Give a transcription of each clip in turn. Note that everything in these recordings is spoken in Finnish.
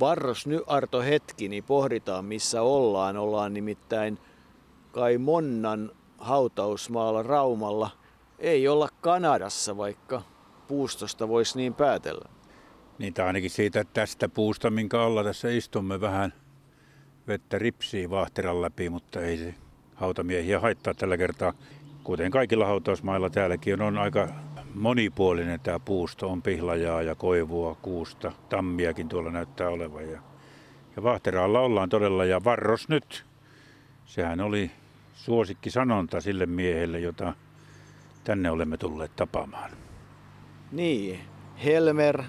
Varros nyt Arto hetki, niin pohditaan missä ollaan. Ollaan nimittäin kai Monnan hautausmaalla Raumalla. Ei olla Kanadassa, vaikka puustosta voisi niin päätellä. Niin tai ainakin siitä tästä puusta, minkä alla tässä istumme vähän vettä ripsii vaahteran läpi, mutta ei se hautamiehiä haittaa tällä kertaa. Kuten kaikilla hautausmailla täälläkin on, on aika monipuolinen tämä puusto. On pihlajaa ja koivua, kuusta, tammiakin tuolla näyttää olevan. Ja, ja Vaahteraalla ollaan todella ja varros nyt. Sehän oli suosikki sanonta sille miehelle, jota tänne olemme tulleet tapaamaan. Niin, Helmer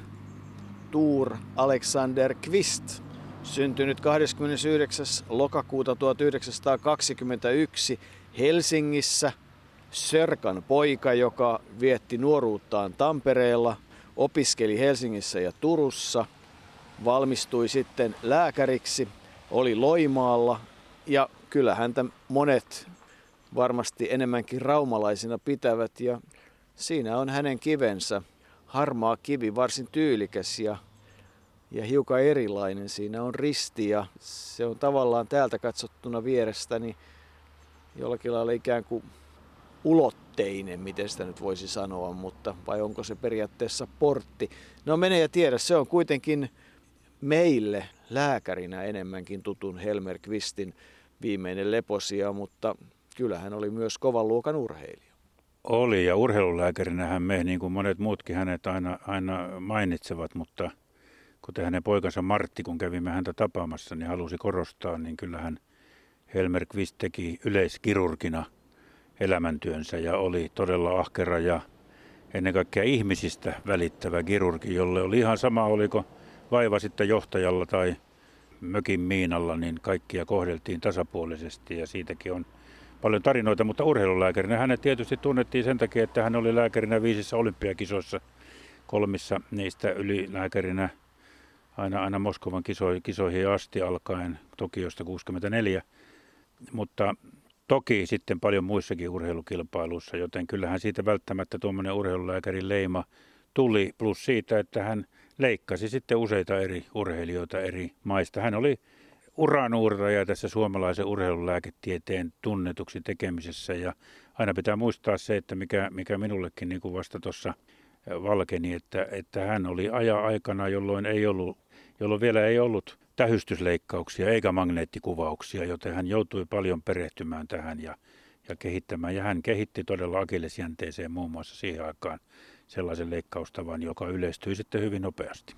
Tuur Alexander Kvist, syntynyt 29. lokakuuta 1921 Helsingissä, Sörkan poika, joka vietti nuoruuttaan Tampereella, opiskeli Helsingissä ja Turussa, valmistui sitten lääkäriksi, oli Loimaalla ja kyllä häntä monet varmasti enemmänkin raumalaisina pitävät ja siinä on hänen kivensä. Harmaa kivi, varsin tyylikäs ja, ja hiukan erilainen. Siinä on risti ja se on tavallaan täältä katsottuna vierestäni jollakin lailla ikään kuin ulotteinen, miten sitä nyt voisi sanoa, mutta vai onko se periaatteessa portti? No mene ja tiedä, se on kuitenkin meille lääkärinä enemmänkin tutun Helmer Kvistin viimeinen leposia, mutta kyllähän oli myös kovan luokan urheilija. Oli ja urheilulääkärinä hän me, niin kuin monet muutkin hänet aina, aina mainitsevat, mutta kuten hänen poikansa Martti, kun kävimme häntä tapaamassa, niin halusi korostaa, niin kyllähän Helmer Kvist teki yleiskirurgina elämäntyönsä ja oli todella ahkera ja ennen kaikkea ihmisistä välittävä kirurgi, jolle oli ihan sama, oliko vaiva sitten johtajalla tai mökin miinalla, niin kaikkia kohdeltiin tasapuolisesti ja siitäkin on paljon tarinoita, mutta urheilulääkärinä hänet tietysti tunnettiin sen takia, että hän oli lääkärinä viisissä olympiakisoissa, kolmissa niistä ylilääkärinä aina, aina Moskovan kisoihin asti alkaen Tokiosta 64. Mutta toki sitten paljon muissakin urheilukilpailuissa, joten kyllähän siitä välttämättä tuommoinen urheilulääkärin leima tuli, plus siitä, että hän leikkasi sitten useita eri urheilijoita eri maista. Hän oli uranuuraja tässä suomalaisen urheilulääketieteen tunnetuksi tekemisessä ja aina pitää muistaa se, että mikä, mikä minullekin niin kuin vasta tuossa valkeni, että, että hän oli aja aikana, jolloin, ei ollut, jolloin vielä ei ollut tähystysleikkauksia eikä magneettikuvauksia, joten hän joutui paljon perehtymään tähän ja, ja kehittämään. Ja hän kehitti todella akillesjänteeseen muun muassa siihen aikaan sellaisen leikkaustavan, joka yleistyi sitten hyvin nopeasti.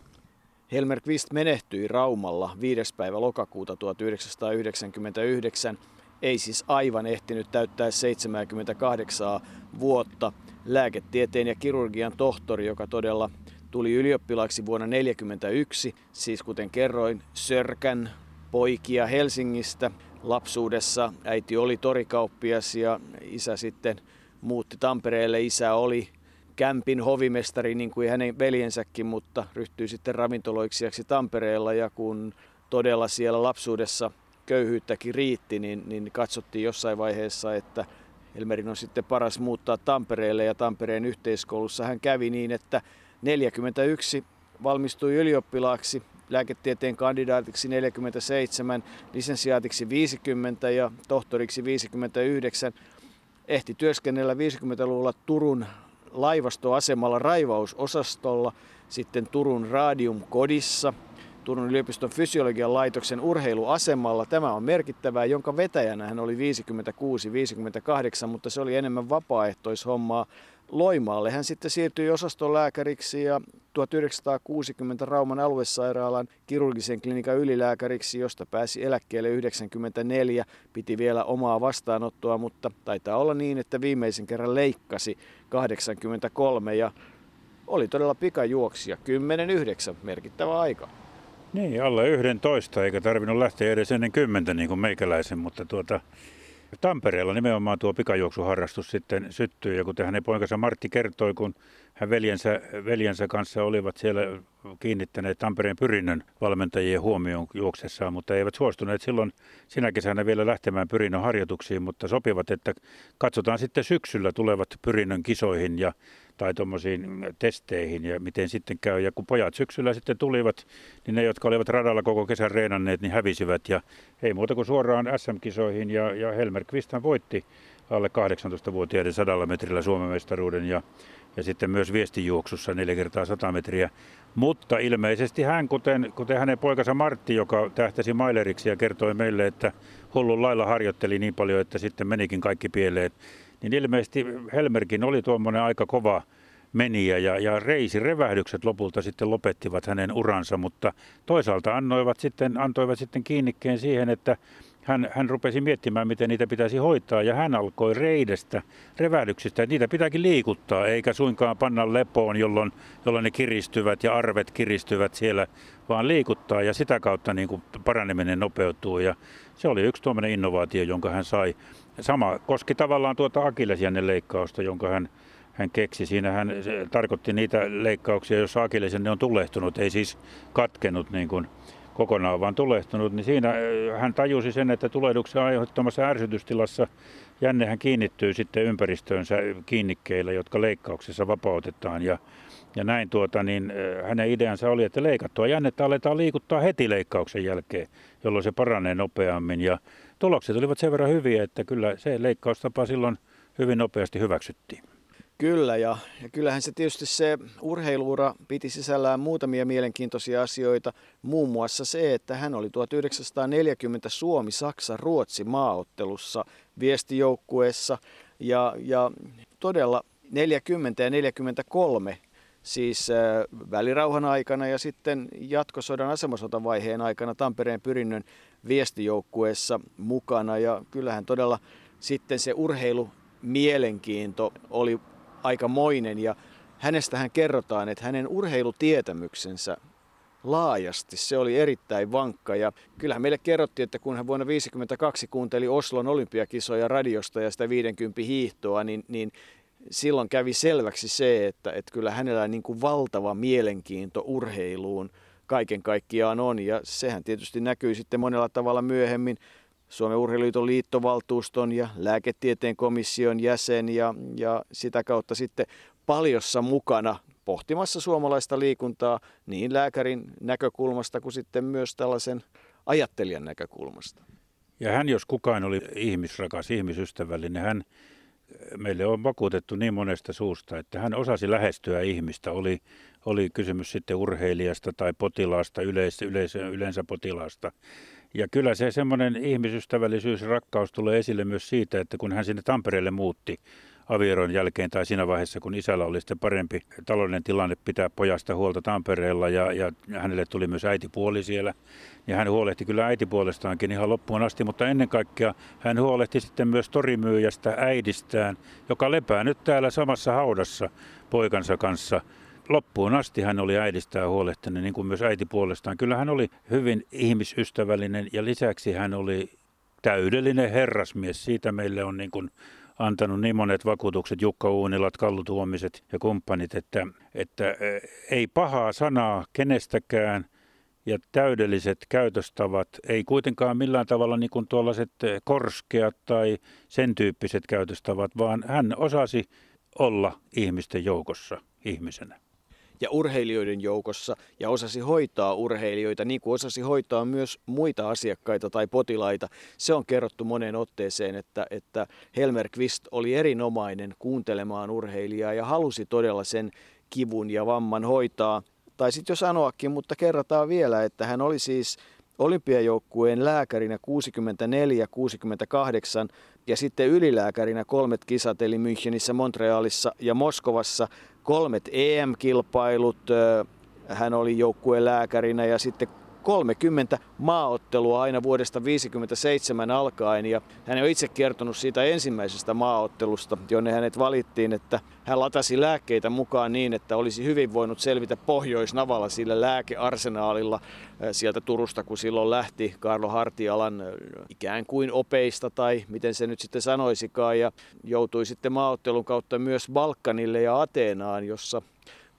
Helmer Kvist menehtyi Raumalla 5. päivä lokakuuta 1999. Ei siis aivan ehtinyt täyttää 78 vuotta. Lääketieteen ja kirurgian tohtori, joka todella tuli ylioppilaaksi vuonna 1941, siis kuten kerroin, Sörkän poikia Helsingistä. Lapsuudessa äiti oli torikauppias ja isä sitten muutti Tampereelle. Isä oli Kämpin hovimestari niin kuin hänen veljensäkin, mutta ryhtyi sitten ravintoloiksijaksi Tampereella ja kun todella siellä lapsuudessa köyhyyttäkin riitti, niin, niin katsottiin jossain vaiheessa, että Elmerin on sitten paras muuttaa Tampereelle ja Tampereen yhteiskoulussa hän kävi niin, että 41 valmistui ylioppilaaksi, lääketieteen kandidaatiksi 47, lisensiaatiksi 50 ja tohtoriksi 59. Ehti työskennellä 50-luvulla Turun laivastoasemalla raivausosastolla, sitten Turun Radium Kodissa, Turun yliopiston fysiologian laitoksen urheiluasemalla. Tämä on merkittävää, jonka vetäjänä hän oli 56-58, mutta se oli enemmän vapaaehtoishommaa. Loimaalle hän sitten siirtyi osastolääkäriksi ja 1960 Rauman aluesairaalan kirurgisen klinikan ylilääkäriksi, josta pääsi eläkkeelle 94. Piti vielä omaa vastaanottoa, mutta taitaa olla niin, että viimeisen kerran leikkasi 83 ja oli todella pikajuoksija. 10-9, merkittävä aika. Niin, alle 11, eikä tarvinnut lähteä edes ennen kymmentä niin kuin meikäläisen, mutta tuota, Tampereella nimenomaan tuo pikajuoksuharrastus sitten syttyi ja kuten hänen poikansa Martti kertoi, kun hän veljensä, veljensä kanssa olivat siellä kiinnittäneet Tampereen pyrinnön valmentajien huomioon juoksessaan, mutta eivät suostuneet silloin sinä kesänä vielä lähtemään pyrinnön harjoituksiin, mutta sopivat, että katsotaan sitten syksyllä tulevat pyrinnön kisoihin ja tai tuommoisiin testeihin ja miten sitten käy. Ja kun pojat syksyllä sitten tulivat, niin ne, jotka olivat radalla koko kesän reenanneet, niin hävisivät ja ei muuta kuin suoraan SM-kisoihin ja, ja Helmer Kvisthan voitti alle 18-vuotiaiden sadalla metrillä Suomen mestaruuden ja, ja sitten myös viestijuoksussa 4 kertaa 100 metriä. Mutta ilmeisesti hän, kuten, kuten hänen poikansa Martti, joka tähtäsi maileriksi ja kertoi meille, että hullun lailla harjoitteli niin paljon, että sitten menikin kaikki pieleen, niin ilmeisesti Helmerkin oli tuommoinen aika kova meniä ja, ja reisirevähdykset lopulta sitten lopettivat hänen uransa, mutta toisaalta annoivat sitten, antoivat sitten kiinnikkeen siihen, että hän, hän rupesi miettimään, miten niitä pitäisi hoitaa ja hän alkoi reidestä, revähdyksistä, niitä pitääkin liikuttaa eikä suinkaan panna lepoon, jolloin, jolloin ne kiristyvät ja arvet kiristyvät siellä, vaan liikuttaa ja sitä kautta niin kuin paraneminen nopeutuu ja se oli yksi tuommoinen innovaatio, jonka hän sai. Sama koski tavallaan tuota leikkausta, jonka hän, hän keksi. Siinä hän tarkoitti niitä leikkauksia, joissa akillesjänne on tulehtunut, ei siis katkenut niin kuin kokonaan, vaan tulehtunut, niin siinä äh, hän tajusi sen, että tulehduksen aiheuttamassa ärsytystilassa jännehän kiinnittyy sitten ympäristöönsä kiinnikkeillä, jotka leikkauksessa vapautetaan. Ja, ja näin tuota, niin äh, hänen ideansa oli, että leikattua jännettä aletaan liikuttaa heti leikkauksen jälkeen, jolloin se paranee nopeammin. Ja tulokset olivat sen verran hyviä, että kyllä se leikkaustapa silloin hyvin nopeasti hyväksyttiin. Kyllä, ja, ja kyllähän se tietysti se urheiluura piti sisällään muutamia mielenkiintoisia asioita. Muun muassa se, että hän oli 1940 Suomi-Saksa-Ruotsi maaottelussa viestijoukkueessa ja, ja todella 40 ja 43 siis äh, välirauhan aikana ja sitten jatkosodan asemasotavaiheen aikana Tampereen pyrinnön viestijoukkueessa mukana. Ja kyllähän todella sitten se urheilu mielenkiinto oli aikamoinen ja hänestähän kerrotaan, että hänen urheilutietämyksensä laajasti. Se oli erittäin vankka ja kyllähän meille kerrottiin, että kun hän vuonna 1952 kuunteli Oslon olympiakisoja radiosta ja sitä 50 hiihtoa, niin, niin silloin kävi selväksi se, että, että kyllä hänellä niin kuin valtava mielenkiinto urheiluun kaiken kaikkiaan on ja sehän tietysti näkyy sitten monella tavalla myöhemmin Suomen Urheiluliiton liittovaltuuston ja lääketieteen komission jäsen ja, ja sitä kautta sitten paljossa mukana pohtimassa suomalaista liikuntaa niin lääkärin näkökulmasta kuin sitten myös tällaisen ajattelijan näkökulmasta. Ja hän, jos kukaan oli ihmisrakas, ihmisystävällinen, hän meille on vakuutettu niin monesta suusta, että hän osasi lähestyä ihmistä. Oli, oli kysymys sitten urheilijasta tai potilaasta, yleensä, yleensä, yleensä potilaasta. Ja kyllä se semmoinen ihmisystävällisyys ja rakkaus tulee esille myös siitä, että kun hän sinne Tampereelle muutti avioron jälkeen tai siinä vaiheessa, kun isällä oli sitten parempi taloudellinen tilanne pitää pojasta huolta Tampereella ja, ja hänelle tuli myös äitipuoli siellä. Ja hän huolehti kyllä äitipuolestaankin ihan loppuun asti, mutta ennen kaikkea hän huolehti sitten myös torimyyjästä äidistään, joka lepää nyt täällä samassa haudassa poikansa kanssa – loppuun asti hän oli äidistään huolehtinut, niin kuin myös äiti puolestaan. Kyllä hän oli hyvin ihmisystävällinen ja lisäksi hän oli täydellinen herrasmies. Siitä meille on niin kuin antanut niin monet vakuutukset, Jukka Uunilat, Kallu Tuomiset ja kumppanit, että, että ei pahaa sanaa kenestäkään ja täydelliset käytöstavat, ei kuitenkaan millään tavalla niin kuin tuollaiset korskeat tai sen tyyppiset käytöstavat, vaan hän osasi olla ihmisten joukossa ihmisenä ja urheilijoiden joukossa ja osasi hoitaa urheilijoita niin kuin osasi hoitaa myös muita asiakkaita tai potilaita. Se on kerrottu moneen otteeseen, että, että Helmer Kvist oli erinomainen kuuntelemaan urheilijaa ja halusi todella sen kivun ja vamman hoitaa. Tai sitten jo sanoakin, mutta kerrataan vielä, että hän oli siis olympiajoukkueen lääkärinä 64-68 ja sitten ylilääkärinä kolmet kisat eli Münchenissä, Montrealissa ja Moskovassa. Kolmet EM-kilpailut, hän oli joukkueen lääkärinä ja sitten 30 maaottelua aina vuodesta 1957 alkaen. Ja hän on itse kertonut siitä ensimmäisestä maaottelusta, jonne hänet valittiin, että hän latasi lääkkeitä mukaan niin, että olisi hyvin voinut selvitä Pohjoisnavalla sillä lääkearsenaalilla sieltä Turusta, kun silloin lähti Karlo Hartialan ikään kuin opeista tai miten se nyt sitten sanoisikaan. Ja joutui sitten maaottelun kautta myös Balkanille ja Ateenaan, jossa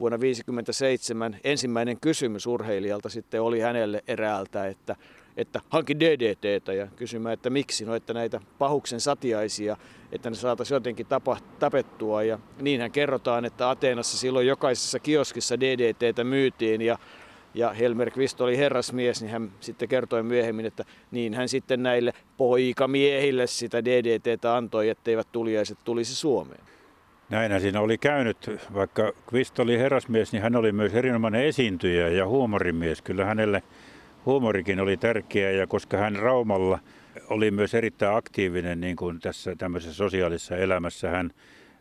vuonna 1957 ensimmäinen kysymys urheilijalta sitten oli hänelle eräältä, että, että hanki DDTtä ja kysymään, että miksi, no että näitä pahuksen satiaisia, että ne saataisiin jotenkin tapa, tapettua ja niinhän kerrotaan, että Ateenassa silloin jokaisessa kioskissa DDTtä myytiin ja ja Helmer Kvist oli herrasmies, niin hän sitten kertoi myöhemmin, että niin hän sitten näille poikamiehille sitä DDTtä antoi, etteivät tuliaiset tulisi Suomeen. Näinhän siinä oli käynyt. Vaikka Kvist oli herrasmies, niin hän oli myös erinomainen esiintyjä ja huumorimies. Kyllä hänelle huumorikin oli tärkeä ja koska hän Raumalla oli myös erittäin aktiivinen niin kuin tässä tämmöisessä sosiaalisessa elämässä, hän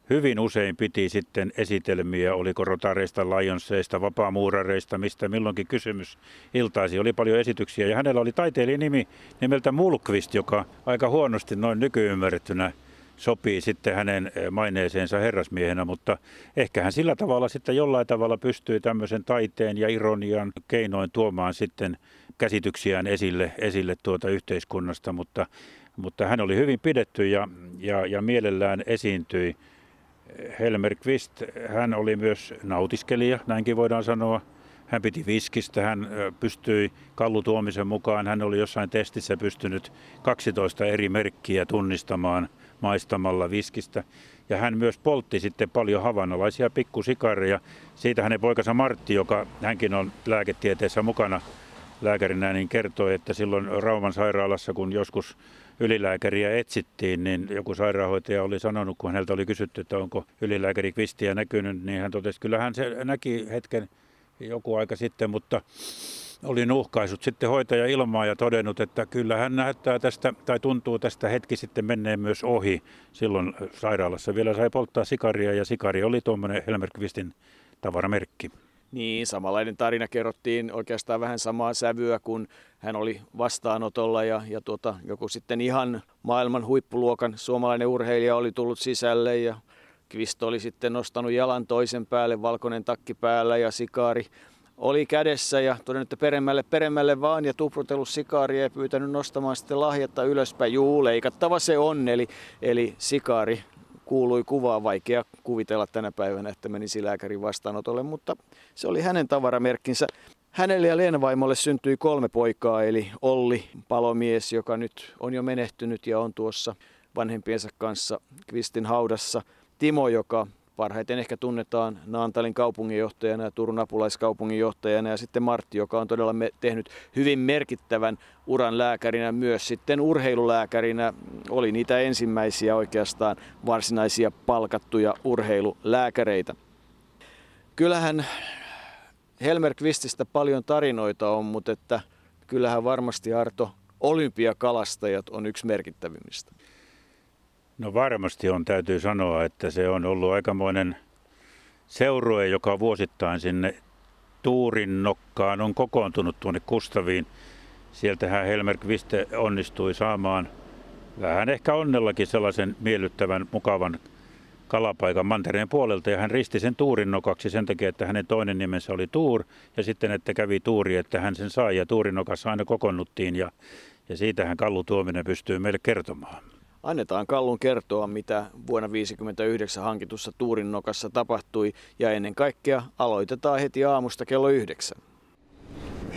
hyvin usein piti sitten esitelmiä, oliko rotareista, lionseista, vapaamuurareista, mistä milloinkin kysymys iltaisi. Oli paljon esityksiä ja hänellä oli taiteilijan nimi nimeltä Mulkvist, joka aika huonosti noin nykyymmärrettynä sopii sitten hänen eh, maineeseensa herrasmiehenä, mutta ehkä hän sillä tavalla sitten jollain tavalla pystyy tämmöisen taiteen ja ironian keinoin tuomaan sitten käsityksiään esille, esille tuota yhteiskunnasta, mutta, mutta hän oli hyvin pidetty ja, ja, ja mielellään esiintyi. Helmer Kvist, hän oli myös nautiskelija, näinkin voidaan sanoa. Hän piti viskistä, hän pystyi Kallu Tuomisen mukaan, hän oli jossain testissä pystynyt 12 eri merkkiä tunnistamaan maistamalla viskistä. Ja hän myös poltti sitten paljon havainnolaisia pikkusikareja. Siitä hänen poikansa Martti, joka hänkin on lääketieteessä mukana lääkärinä, niin kertoi, että silloin Rauman sairaalassa, kun joskus ylilääkäriä etsittiin, niin joku sairaanhoitaja oli sanonut, kun häneltä oli kysytty, että onko ylilääkäri Kvistiä näkynyt, niin hän totesi, kyllä hän se näki hetken joku aika sitten, mutta oli nuhkaisut sitten hoitaja ilmaa ja todennut, että kyllä hän näyttää tästä, tai tuntuu tästä hetki sitten menneen myös ohi. Silloin sairaalassa vielä sai polttaa sikaria ja sikari oli tuommoinen Helmer Kvistin tavaramerkki. Niin, samanlainen tarina kerrottiin oikeastaan vähän samaa sävyä, kun hän oli vastaanotolla ja, ja tuota, joku sitten ihan maailman huippuluokan suomalainen urheilija oli tullut sisälle ja Kvist oli sitten nostanut jalan toisen päälle, valkoinen takki päällä ja sikaari oli kädessä ja todennut, että peremmälle, peremmälle vaan ja tuprutellut sikaaria ja pyytänyt nostamaan sitten lahjatta ylöspäin. Juu, leikattava se on, eli, eli sikaari kuului kuvaa. Vaikea kuvitella tänä päivänä, että menisi lääkärin vastaanotolle, mutta se oli hänen tavaramerkkinsä. Hänelle ja Leena vaimolle syntyi kolme poikaa, eli Olli, palomies, joka nyt on jo menehtynyt ja on tuossa vanhempiensa kanssa Kvistin haudassa. Timo, joka parhaiten ehkä tunnetaan Naantalin kaupunginjohtajana ja Turun apulaiskaupunginjohtajana ja sitten Martti, joka on todella tehnyt hyvin merkittävän uran lääkärinä myös sitten urheilulääkärinä. Oli niitä ensimmäisiä oikeastaan varsinaisia palkattuja urheilulääkäreitä. Kyllähän Helmer Kvististä paljon tarinoita on, mutta että kyllähän varmasti Arto olympiakalastajat on yksi merkittävimmistä. No varmasti on, täytyy sanoa, että se on ollut aikamoinen seurue, joka vuosittain sinne Tuurin nokkaan on kokoontunut tuonne Kustaviin. Sieltähän Helmer Kviste onnistui saamaan vähän ehkä onnellakin sellaisen miellyttävän, mukavan kalapaikan mantereen puolelta ja hän risti sen Tuurin nokaksi sen takia, että hänen toinen nimensä oli Tuur ja sitten, että kävi Tuuri, että hän sen sai ja Tuurin nokassa aina kokonnuttiin ja, ja siitähän Kallu Tuominen pystyy meille kertomaan. Annetaan Kallun kertoa, mitä vuonna 1959 hankitussa Tuurin nokassa tapahtui ja ennen kaikkea aloitetaan heti aamusta kello yhdeksän.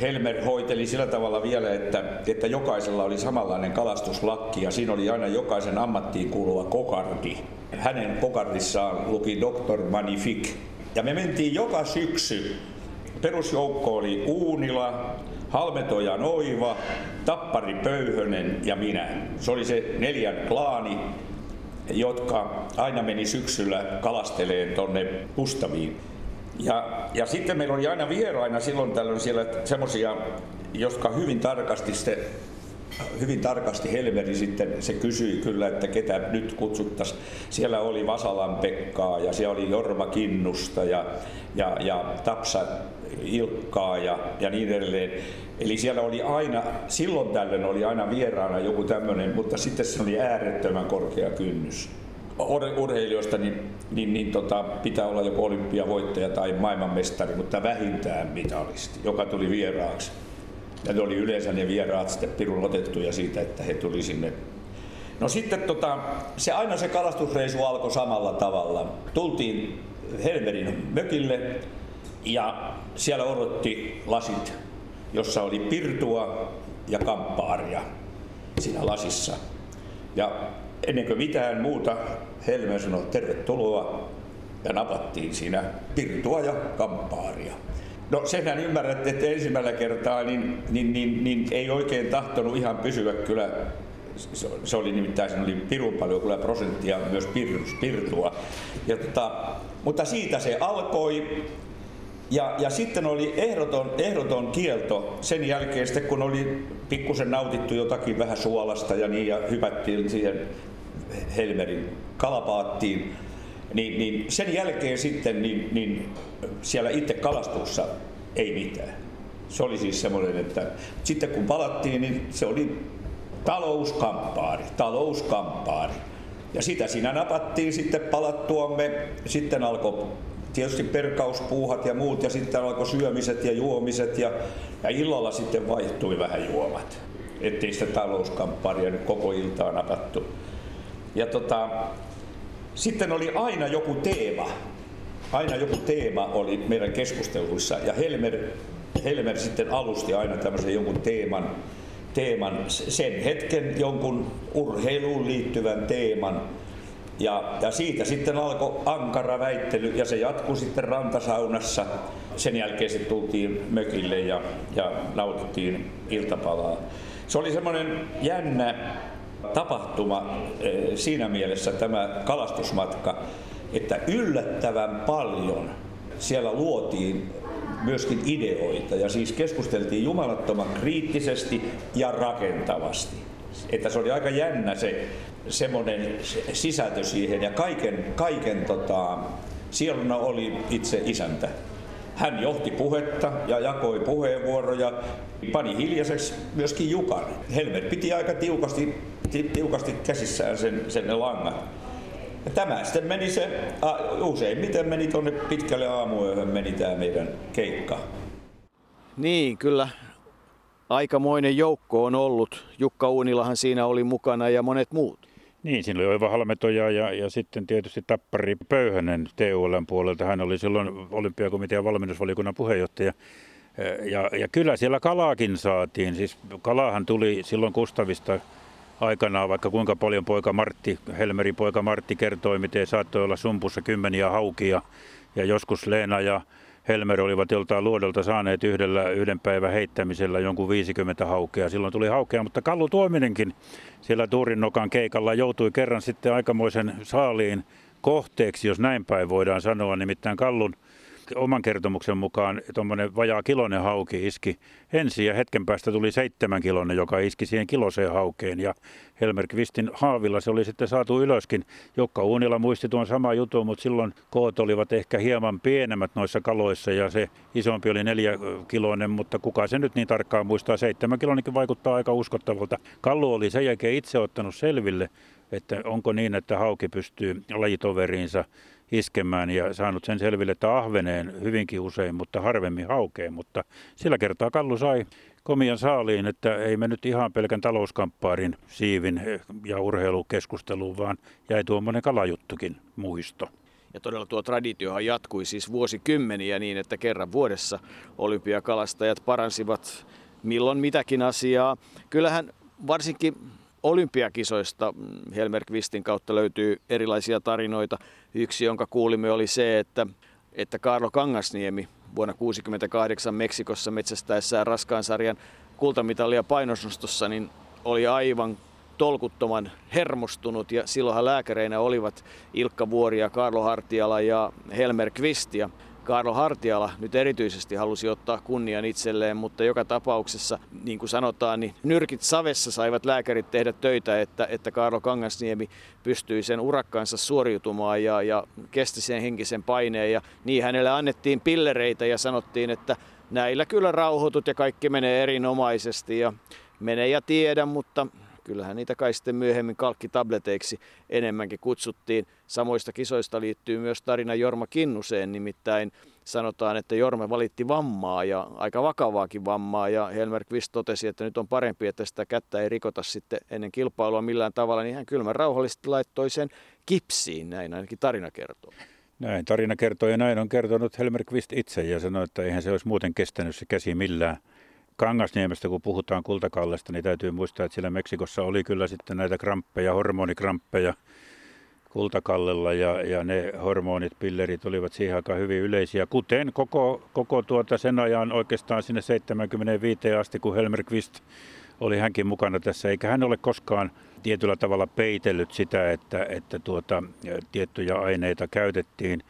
Helmer hoiteli sillä tavalla vielä, että, että jokaisella oli samanlainen kalastuslakki ja siinä oli aina jokaisen ammattiin kuuluva kokardi. Hänen kokardissaan luki Dr. Magnifique. Ja me mentiin joka syksy. Perusjoukko oli Uunila, Halmetoja Noiva, Tappari Pöyhönen ja minä. Se oli se neljän klaani, jotka aina meni syksyllä kalasteleen tonne Pustaviin. Ja, ja sitten meillä oli aina vieraina silloin tällöin siellä semmoisia, jotka hyvin tarkasti se hyvin tarkasti Helmeri sitten se kysyi kyllä, että ketä nyt kutsuttaisiin. Siellä oli Vasalan Pekkaa ja siellä oli Jorma Kinnusta ja, ja, ja Tapsa Ilkkaa ja, ja niin edelleen. Eli siellä oli aina, silloin tällöin oli aina vieraana joku tämmöinen, mutta sitten se oli äärettömän korkea kynnys urheilijoista niin, niin, niin tota, pitää olla joko olympiavoittaja tai maailmanmestari, mutta vähintään mitalisti, joka tuli vieraaksi. Ja ne oli yleensä ne vieraat sitten pirun otettuja siitä, että he tuli sinne. No sitten tota, se aina se kalastusreisu alkoi samalla tavalla. Tultiin Helmerin mökille ja siellä odotti lasit jossa oli pirtua ja kamppaaria siinä lasissa. Ja ennen kuin mitään muuta, Helme sanoi tervetuloa ja napattiin siinä pirtua ja kamppaaria. No senhän ymmärrät, että ensimmäisellä kertaa niin, niin, niin, niin ei oikein tahtonut ihan pysyä kyllä. Se oli nimittäin, siinä oli pirun paljon kyllä prosenttia myös pir, pirtua. Ja tota, mutta siitä se alkoi. Ja, ja sitten oli ehdoton, ehdoton kielto sen jälkeen, sitten kun oli pikkusen nautittu jotakin vähän suolasta ja niin, ja hypättiin siihen Helmerin kalapaattiin, niin, niin sen jälkeen sitten niin, niin siellä itse kalastuksessa ei mitään. Se oli siis semmoinen, että sitten kun palattiin, niin se oli talouskamppaari, talouskamppaari. Ja sitä siinä napattiin sitten palattuamme. Sitten alkoi tietysti perkauspuuhat ja muut ja sitten alkoi syömiset ja juomiset ja, ja illalla sitten vaihtui vähän juomat. Ettei sitä talouskamppaaria nyt koko iltaa napattu. Ja tota, sitten oli aina joku teema. Aina joku teema oli meidän keskusteluissa ja Helmer, Helmer sitten alusti aina tämmöisen jonkun teeman, teeman, sen hetken jonkun urheiluun liittyvän teeman. Ja, ja siitä sitten alkoi ankara väittely ja se jatkui sitten rantasaunassa. Sen jälkeen sitten tultiin mökille ja, ja nautittiin iltapalaa. Se oli semmoinen jännä tapahtuma eh, siinä mielessä tämä kalastusmatka, että yllättävän paljon siellä luotiin myöskin ideoita ja siis keskusteltiin jumalattoman kriittisesti ja rakentavasti. Että se oli aika jännä se semmoinen sisältö siihen ja kaiken, kaiken tota, sieluna oli itse isäntä. Hän johti puhetta ja jakoi puheenvuoroja, pani hiljaiseksi myöskin Jukan. Helmer piti aika tiukasti, tiukasti käsissään sen, sen langan. Ja tämä sitten meni se, useimmiten meni tuonne pitkälle aamuyöhön meni tämä meidän keikka. Niin, kyllä aikamoinen joukko on ollut. Jukka Uunilahan siinä oli mukana ja monet muut. Niin, siinä oli Oiva Halmetoja ja, ja sitten tietysti Tappari Pöyhönen TULn puolelta. Hän oli silloin olympiakomitean valmennusvaliokunnan puheenjohtaja. Ja, ja kyllä siellä kalaakin saatiin. Siis kalahan tuli silloin Kustavista aikanaan, vaikka kuinka paljon poika Martti, Helmerin poika Martti kertoi, miten saattoi olla sumpussa kymmeniä haukia. Ja joskus Leena ja Helmer olivat joltain luodolta saaneet yhdellä yhden päivän heittämisellä jonkun 50 haukea. Silloin tuli haukea, mutta Kallu Tuominenkin siellä Tuurinnokan keikalla joutui kerran sitten aikamoisen saaliin kohteeksi, jos näin päin voidaan sanoa. Nimittäin Kallun oman kertomuksen mukaan tuommoinen vajaa kilonen hauki iski ensin ja hetken päästä tuli seitsemän kilonen, joka iski siihen kiloseen haukeen. Ja Helmer Kvistin haavilla se oli sitten saatu ylöskin. Jukka Uunila muisti tuon sama jutun, mutta silloin koot olivat ehkä hieman pienemmät noissa kaloissa ja se isompi oli neljä kiloinen, mutta kuka se nyt niin tarkkaan muistaa. Seitsemän kilonenkin vaikuttaa aika uskottavalta. Kallu oli sen jälkeen itse ottanut selville, että onko niin, että hauki pystyy lajitoveriinsa iskemään ja saanut sen selville, että ahveneen hyvinkin usein, mutta harvemmin haukeen. Mutta sillä kertaa Kallu sai komian saaliin, että ei mennyt ihan pelkän talouskamppaarin siivin ja urheilukeskusteluun, vaan jäi tuommoinen kalajuttukin muisto. Ja todella tuo traditiohan jatkui siis vuosikymmeniä niin, että kerran vuodessa olympiakalastajat paransivat milloin mitäkin asiaa. Kyllähän varsinkin olympiakisoista. Helmer Kvistin kautta löytyy erilaisia tarinoita. Yksi, jonka kuulimme, oli se, että, että Karlo Kangasniemi vuonna 1968 Meksikossa metsästäessään raskaan sarjan kultamitalia painosnostossa, niin oli aivan tolkuttoman hermostunut. Ja silloinhan lääkäreinä olivat Ilkka Vuori ja Karlo Hartiala ja Helmer Kvist Karlo Hartiala nyt erityisesti halusi ottaa kunnian itselleen, mutta joka tapauksessa, niin kuin sanotaan, niin nyrkit savessa saivat lääkärit tehdä töitä, että, että Karlo Kangasniemi pystyi sen urakkaansa suoriutumaan ja, ja kesti sen henkisen paineen. Ja niin hänelle annettiin pillereitä ja sanottiin, että näillä kyllä rauhoitut ja kaikki menee erinomaisesti ja menee ja tiedä, mutta kyllähän niitä kai sitten myöhemmin kalkkitableteiksi enemmänkin kutsuttiin. Samoista kisoista liittyy myös tarina Jorma Kinnuseen, nimittäin sanotaan, että Jorma valitti vammaa ja aika vakavaakin vammaa ja Helmer Kvist totesi, että nyt on parempi, että sitä kättä ei rikota sitten ennen kilpailua millään tavalla, niin hän kylmän rauhallisesti laittoi sen kipsiin, näin ainakin tarina kertoo. Näin tarina kertoo ja näin on kertonut Helmer Kvist itse ja sanoi, että eihän se olisi muuten kestänyt se käsi millään Kangasniemestä, kun puhutaan kultakallesta, niin täytyy muistaa, että siellä Meksikossa oli kyllä sitten näitä kramppeja, hormonikramppeja kultakallella ja, ja ne hormonit, pillerit olivat siihen aikaan hyvin yleisiä, kuten koko, koko tuota sen ajan oikeastaan sinne 75 asti, kun Helmer Quist oli hänkin mukana tässä, eikä hän ole koskaan tietyllä tavalla peitellyt sitä, että, että tuota, tiettyjä aineita käytettiin.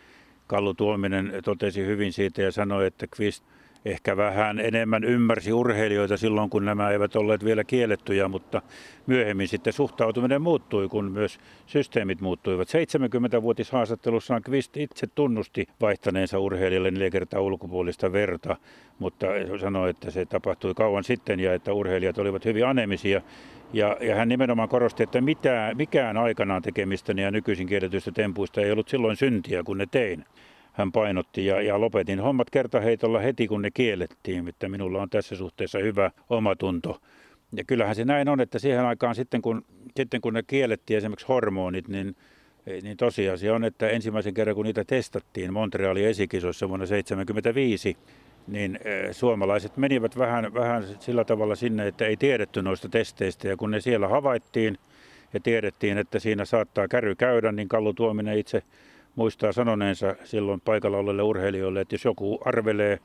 Kallu Tuominen totesi hyvin siitä ja sanoi, että Quist – ehkä vähän enemmän ymmärsi urheilijoita silloin, kun nämä eivät olleet vielä kiellettyjä, mutta myöhemmin sitten suhtautuminen muuttui, kun myös systeemit muuttuivat. 70-vuotishaastattelussaan Kvist itse tunnusti vaihtaneensa urheilijalle neljä kertaa ulkopuolista verta, mutta sanoi, että se tapahtui kauan sitten ja että urheilijat olivat hyvin anemisia. Ja, ja hän nimenomaan korosti, että mitään, mikään aikanaan tekemistäni ja nykyisin kielletyistä tempuista ei ollut silloin syntiä, kun ne tein hän painotti ja, ja lopetin hommat kertaheitolla heti, kun ne kiellettiin, että minulla on tässä suhteessa hyvä omatunto. Ja kyllähän se näin on, että siihen aikaan sitten kun, sitten kun ne kiellettiin esimerkiksi hormonit, niin, niin tosiasia on, että ensimmäisen kerran kun niitä testattiin Montrealin esikisoissa vuonna 1975, niin e, suomalaiset menivät vähän, vähän sillä tavalla sinne, että ei tiedetty noista testeistä. Ja kun ne siellä havaittiin ja tiedettiin, että siinä saattaa käry käydä, niin Kallu Tuominen itse muistaa sanoneensa silloin paikalla olleille urheilijoille, että jos joku arvelee,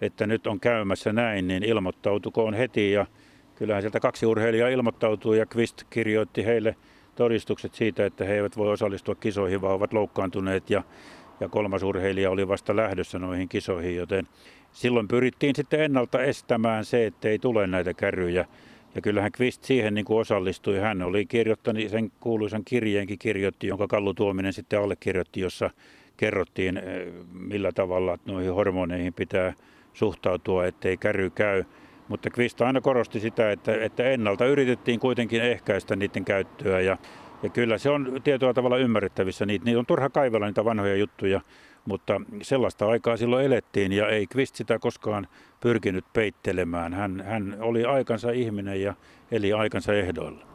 että nyt on käymässä näin, niin ilmoittautukoon heti. Ja kyllähän sieltä kaksi urheilijaa ilmoittautui ja Quist kirjoitti heille todistukset siitä, että he eivät voi osallistua kisoihin, vaan ovat loukkaantuneet ja, ja kolmas urheilija oli vasta lähdössä noihin kisoihin, joten silloin pyrittiin sitten ennalta estämään se, että ei tule näitä kärryjä. Ja kyllähän Kvist siihen niin kuin osallistui. Hän oli kirjoittanut sen kuuluisan kirjeenkin kirjoitti, jonka Kallu Tuominen sitten allekirjoitti, jossa kerrottiin eh, millä tavalla noihin hormoneihin pitää suhtautua, ettei käry käy. Mutta Kvist aina korosti sitä, että, että ennalta yritettiin kuitenkin ehkäistä niiden käyttöä ja, ja kyllä se on tietyllä tavalla ymmärrettävissä. Niitä, niitä on turha kaivella niitä vanhoja juttuja, mutta sellaista aikaa silloin elettiin ja ei Kvist sitä koskaan pyrkinyt peittelemään. Hän, hän oli aikansa ihminen ja eli aikansa ehdoilla.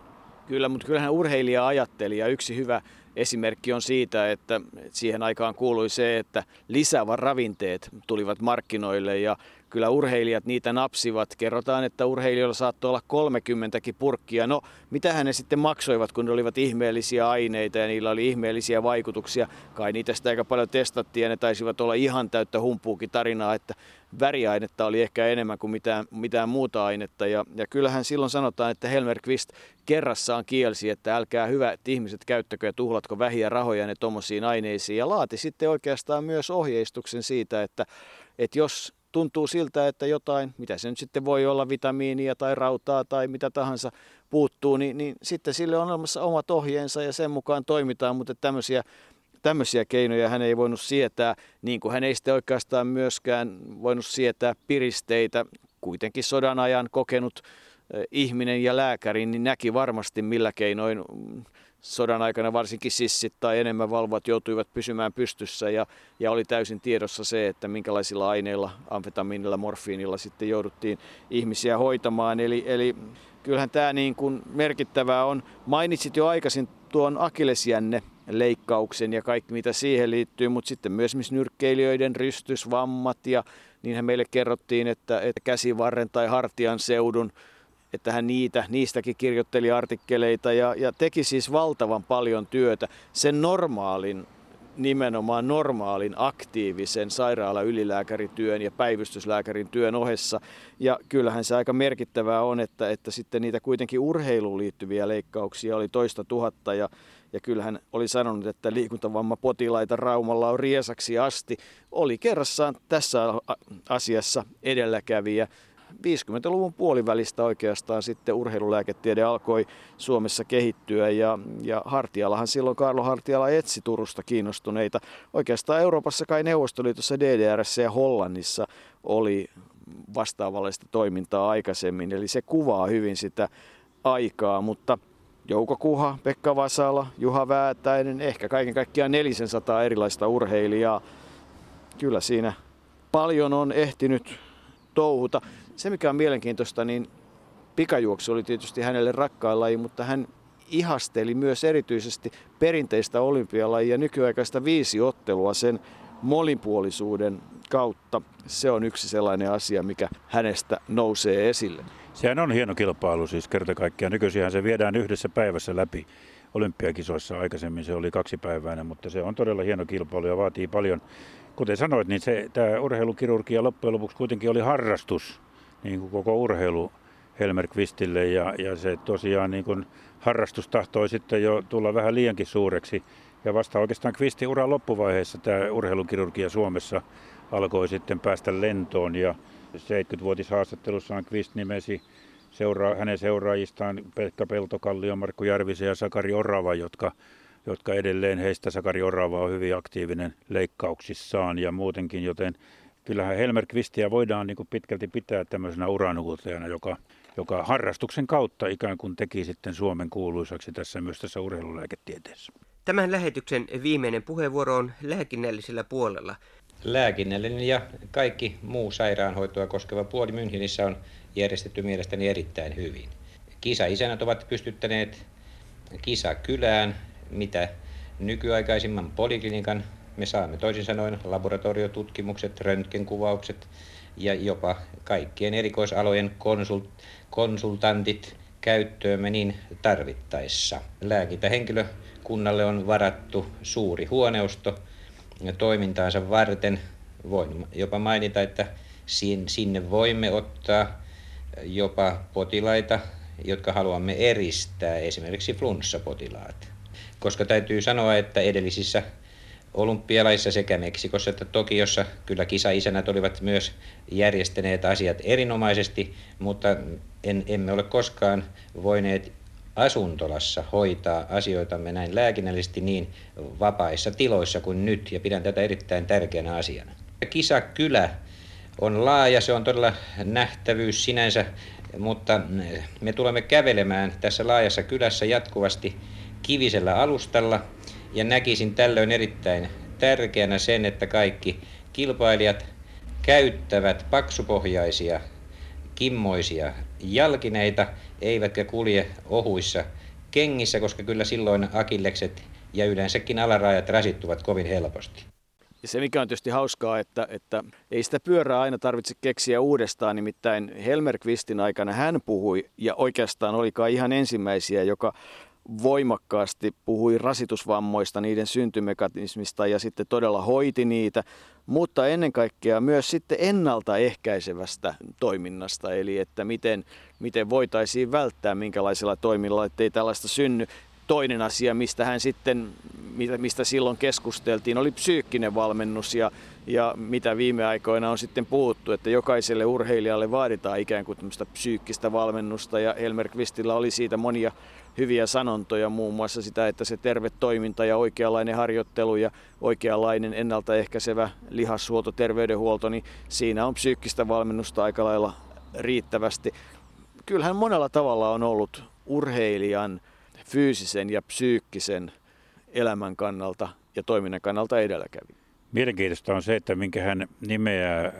Kyllä, mutta kyllähän urheilija ajatteli ja yksi hyvä esimerkki on siitä, että siihen aikaan kuului se, että lisävä ravinteet tulivat markkinoille ja kyllä urheilijat niitä napsivat. Kerrotaan, että urheilijoilla saattoi olla 30 purkkia. No, mitä ne sitten maksoivat, kun ne olivat ihmeellisiä aineita ja niillä oli ihmeellisiä vaikutuksia. Kai niitä sitä aika paljon testattiin ja ne taisivat olla ihan täyttä humpuukin tarinaa, että väriainetta oli ehkä enemmän kuin mitään, mitään muuta ainetta. Ja, ja kyllähän silloin sanotaan, että Helmer Quist kerrassaan kielsi, että älkää hyvät ihmiset käyttäkö ja tuhlatko vähiä rahoja ne tuommoisiin aineisiin. Ja laati sitten oikeastaan myös ohjeistuksen siitä, että, että jos tuntuu siltä, että jotain, mitä se nyt sitten voi olla, vitamiinia tai rautaa tai mitä tahansa puuttuu, niin, niin sitten sille on olemassa omat ohjeensa ja sen mukaan toimitaan, mutta tämmöisiä, tämmöisiä keinoja hän ei voinut sietää, niin kuin hän ei sitten oikeastaan myöskään voinut sietää piristeitä. Kuitenkin sodan ajan kokenut ihminen ja lääkäri niin näki varmasti millä keinoin sodan aikana varsinkin sissit tai enemmän valvot joutuivat pysymään pystyssä ja, ja oli täysin tiedossa se, että minkälaisilla aineilla, amfetamiinilla, morfiinilla sitten jouduttiin ihmisiä hoitamaan. Eli, eli kyllähän tämä niin kuin merkittävää on. Mainitsit jo aikaisin tuon akilesjänne leikkauksen ja kaikki mitä siihen liittyy, mutta sitten myös esimerkiksi nyrkkeilijöiden rystysvammat ja niinhän meille kerrottiin, että, että käsivarren tai hartian seudun että hän niitä, niistäkin kirjoitteli artikkeleita ja, ja teki siis valtavan paljon työtä sen normaalin nimenomaan normaalin aktiivisen sairaala-ylilääkärityön ja päivystyslääkärin työn ohessa. Ja kyllähän se aika merkittävää on, että, että sitten niitä kuitenkin urheiluun liittyviä leikkauksia oli toista tuhatta ja, ja kyllähän oli sanonut, että liikuntavammapotilaita Raumalla on riesaksi asti. Oli kerrassaan tässä asiassa edelläkävijä. 50-luvun puolivälistä oikeastaan sitten urheilulääketiede alkoi Suomessa kehittyä ja, ja Hartialahan silloin Karlo Hartiala etsi Turusta kiinnostuneita. Oikeastaan Euroopassa kai Neuvostoliitossa, DDRssä ja Hollannissa oli vastaavallista toimintaa aikaisemmin, eli se kuvaa hyvin sitä aikaa, mutta Jouko Kuha, Pekka Vasala, Juha Väätäinen, ehkä kaiken kaikkiaan 400 erilaista urheilijaa. Kyllä siinä paljon on ehtinyt touhuta. Se mikä on mielenkiintoista, niin pikajuoksu oli tietysti hänelle rakkaan laji, mutta hän ihasteli myös erityisesti perinteistä olympialajia nykyaikaista viisi ottelua sen monipuolisuuden kautta. Se on yksi sellainen asia, mikä hänestä nousee esille. Sehän on hieno kilpailu siis kerta kaikkiaan. Nykyisin se viedään yhdessä päivässä läpi. Olympiakisoissa aikaisemmin se oli kaksipäiväinen, mutta se on todella hieno kilpailu ja vaatii paljon. Kuten sanoit, niin se, tämä urheilukirurgia loppujen lopuksi kuitenkin oli harrastus, niin kuin koko urheilu Helmer Kvistille ja, ja se tosiaan niin kuin harrastus tahtoi sitten jo tulla vähän liiankin suureksi. Ja vasta oikeastaan Kvistin uran loppuvaiheessa tämä urheilukirurgia Suomessa alkoi sitten päästä lentoon ja 70-vuotishaastattelussaan Kvist nimesi seura- hänen seuraajistaan Pekka Peltokallio, Markku Järvisen ja Sakari Orava, jotka, jotka edelleen heistä Sakari Orava on hyvin aktiivinen leikkauksissaan ja muutenkin, joten kyllähän Helmer Kvistiä voidaan niin kuin pitkälti pitää tämmöisenä uranuutajana, joka, joka harrastuksen kautta ikään kuin teki sitten Suomen kuuluisaksi tässä myös tässä urheilulääketieteessä. Tämän lähetyksen viimeinen puheenvuoro on lääkinnällisellä puolella. Lääkinnällinen ja kaikki muu sairaanhoitoa koskeva puoli Münchenissä on järjestetty mielestäni erittäin hyvin. Kisa-isänät ovat pystyttäneet kisakylään, mitä nykyaikaisimman poliklinikan me saamme toisin sanoen laboratoriotutkimukset, röntgenkuvaukset ja jopa kaikkien erikoisalojen konsult- konsultantit käyttöömme niin tarvittaessa. Lääkintähenkilökunnalle on varattu suuri huoneusto toimintaansa varten. Voin jopa mainita, että sinne voimme ottaa jopa potilaita, jotka haluamme eristää, esimerkiksi flunssapotilaat. Koska täytyy sanoa, että edellisissä olympialaissa sekä Meksikossa että Tokiossa kyllä kisaisänät olivat myös järjestäneet asiat erinomaisesti, mutta en, emme ole koskaan voineet asuntolassa hoitaa asioitamme näin lääkinnällisesti niin vapaissa tiloissa kuin nyt, ja pidän tätä erittäin tärkeänä asiana. Kisakylä on laaja, se on todella nähtävyys sinänsä, mutta me tulemme kävelemään tässä laajassa kylässä jatkuvasti kivisellä alustalla, ja näkisin tällöin erittäin tärkeänä sen, että kaikki kilpailijat käyttävät paksupohjaisia, kimmoisia jalkineita, eivätkä kulje ohuissa kengissä, koska kyllä silloin akillekset ja yleensäkin alarajat rasittuvat kovin helposti. Ja se mikä on tietysti hauskaa, että, että ei sitä pyörää aina tarvitse keksiä uudestaan, nimittäin Helmer Kvistin aikana hän puhui, ja oikeastaan olikaan ihan ensimmäisiä, joka voimakkaasti puhui rasitusvammoista, niiden syntymekanismista ja sitten todella hoiti niitä, mutta ennen kaikkea myös sitten ennaltaehkäisevästä toiminnasta, eli että miten, miten voitaisiin välttää minkälaisella toimilla, ettei tällaista synny. Toinen asia, mistä hän sitten, mistä silloin keskusteltiin, oli psyykkinen valmennus ja, ja mitä viime aikoina on sitten puhuttu, että jokaiselle urheilijalle vaaditaan ikään kuin tämmöistä psyykkistä valmennusta ja Elmer Kvistillä oli siitä monia hyviä sanontoja, muun muassa sitä, että se terve toiminta ja oikeanlainen harjoittelu ja oikeanlainen ennaltaehkäisevä lihassuoto, terveydenhuolto, niin siinä on psyykkistä valmennusta aika lailla riittävästi. Kyllähän monella tavalla on ollut urheilijan fyysisen ja psyykkisen elämän kannalta ja toiminnan kannalta edelläkävijä. Mielenkiintoista on se, että minkä hän nimeää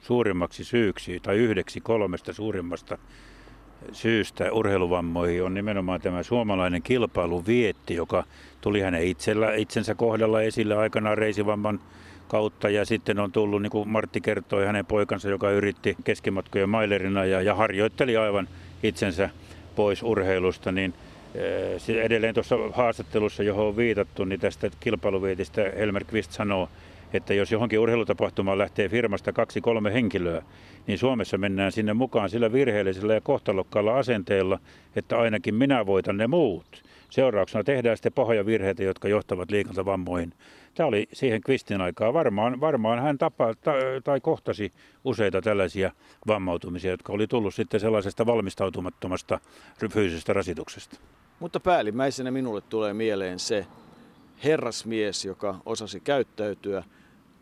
suurimmaksi syyksi tai yhdeksi kolmesta suurimmasta syystä urheiluvammoihin on nimenomaan tämä suomalainen kilpailuvietti, joka tuli hänen itsellä, itsensä kohdalla esille aikanaan reisivamman kautta. Ja sitten on tullut, niin kuin Martti kertoi, hänen poikansa, joka yritti keskimatkojen mailerina ja, ja harjoitteli aivan itsensä pois urheilusta, niin eh, edelleen tuossa haastattelussa, johon on viitattu, niin tästä kilpailuvietistä Helmer Kvist sanoo, että jos johonkin urheilutapahtumaan lähtee firmasta kaksi-kolme henkilöä, niin Suomessa mennään sinne mukaan sillä virheellisellä ja kohtalokkaalla asenteella, että ainakin minä voitan ne muut. Seurauksena tehdään sitten pahoja virheitä, jotka johtavat liikantavammoihin. Tämä oli siihen Kvistin aikaa. Varmaan, varmaan hän tapa, ta, tai kohtasi useita tällaisia vammautumisia, jotka oli tullut sitten sellaisesta valmistautumattomasta fyysisestä rasituksesta. Mutta päällimmäisenä minulle tulee mieleen se herrasmies, joka osasi käyttäytyä,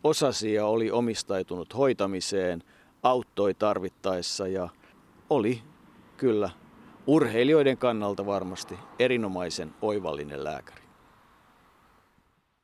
osasi ja oli omistautunut hoitamiseen – auttoi tarvittaessa ja oli kyllä urheilijoiden kannalta varmasti erinomaisen oivallinen lääkäri.